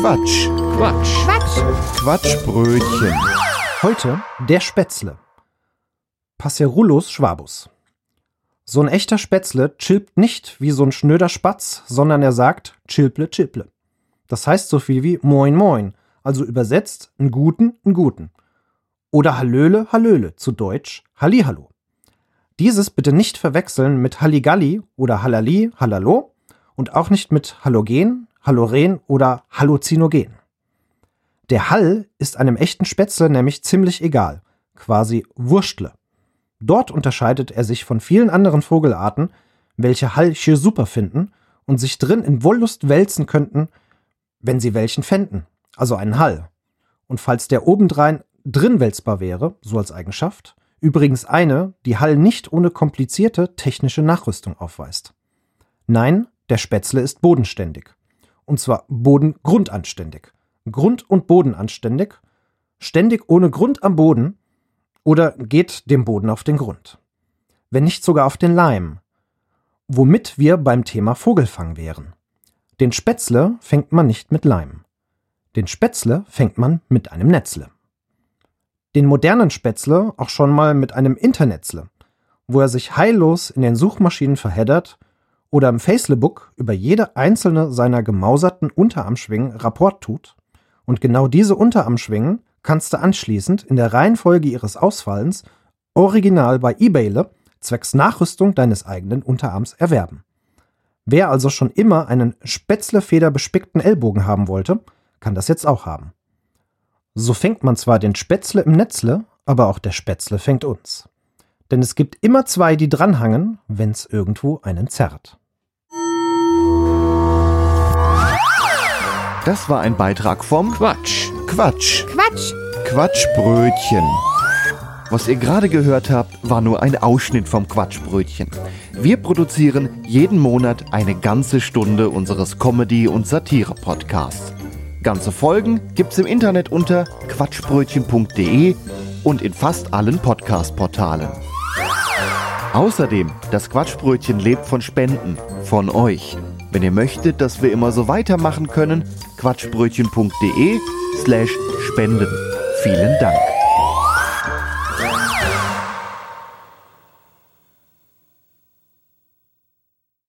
Quatsch. Quatsch. Quatsch. Quatschbrötchen. Heute der Spätzle. Passerulus schwabus. So ein echter Spätzle chilpt nicht wie so ein schnöder Spatz, sondern er sagt chilple chilple. Das heißt so viel wie moin moin, also übersetzt einen guten, einen guten. Oder Hallöle, Hallöle, zu Deutsch Hallihallo. Dieses bitte nicht verwechseln mit Halligalli oder Hallali, Hallalo und auch nicht mit Halogen, Haloren oder Halluzinogen. Der Hall ist einem echten Spätzle nämlich ziemlich egal, quasi Wurstle. Dort unterscheidet er sich von vielen anderen Vogelarten, welche Hall schier super finden und sich drin in Wollust wälzen könnten, wenn sie welchen fänden, also einen Hall. Und falls der obendrein drin wälzbar wäre, so als Eigenschaft, übrigens eine, die Hall nicht ohne komplizierte technische Nachrüstung aufweist. Nein, der Spätzle ist bodenständig. Und zwar bodengrundanständig. Grund und bodenanständig, ständig ohne Grund am Boden oder geht dem Boden auf den Grund. Wenn nicht sogar auf den Leim. Womit wir beim Thema Vogelfang wären. Den Spätzle fängt man nicht mit Leim. Den Spätzle fängt man mit einem Netzle. Den modernen Spätzle auch schon mal mit einem Internetzle, wo er sich heillos in den Suchmaschinen verheddert oder im Facelebook über jede einzelne seiner gemauserten Unterarmschwingen Rapport tut. Und genau diese Unterarmschwingen kannst du anschließend in der Reihenfolge ihres Ausfallens original bei eBayle zwecks Nachrüstung deines eigenen Unterarms erwerben. Wer also schon immer einen Spätzlefeder-bespickten Ellbogen haben wollte, kann das jetzt auch haben. So fängt man zwar den Spätzle im Netzle, aber auch der Spätzle fängt uns. Denn es gibt immer zwei, die dranhangen, wenn's irgendwo einen zerrt. Das war ein Beitrag vom Quatsch. Quatsch. Quatsch. Quatschbrötchen. Was ihr gerade gehört habt, war nur ein Ausschnitt vom Quatschbrötchen. Wir produzieren jeden Monat eine ganze Stunde unseres Comedy- und Satire-Podcasts. Ganze Folgen gibt's im Internet unter quatschbrötchen.de und in fast allen Podcast-Portalen. Außerdem, das Quatschbrötchen lebt von Spenden, von euch. Wenn ihr möchtet, dass wir immer so weitermachen können, quatschbrötchen.de slash spenden. Vielen Dank.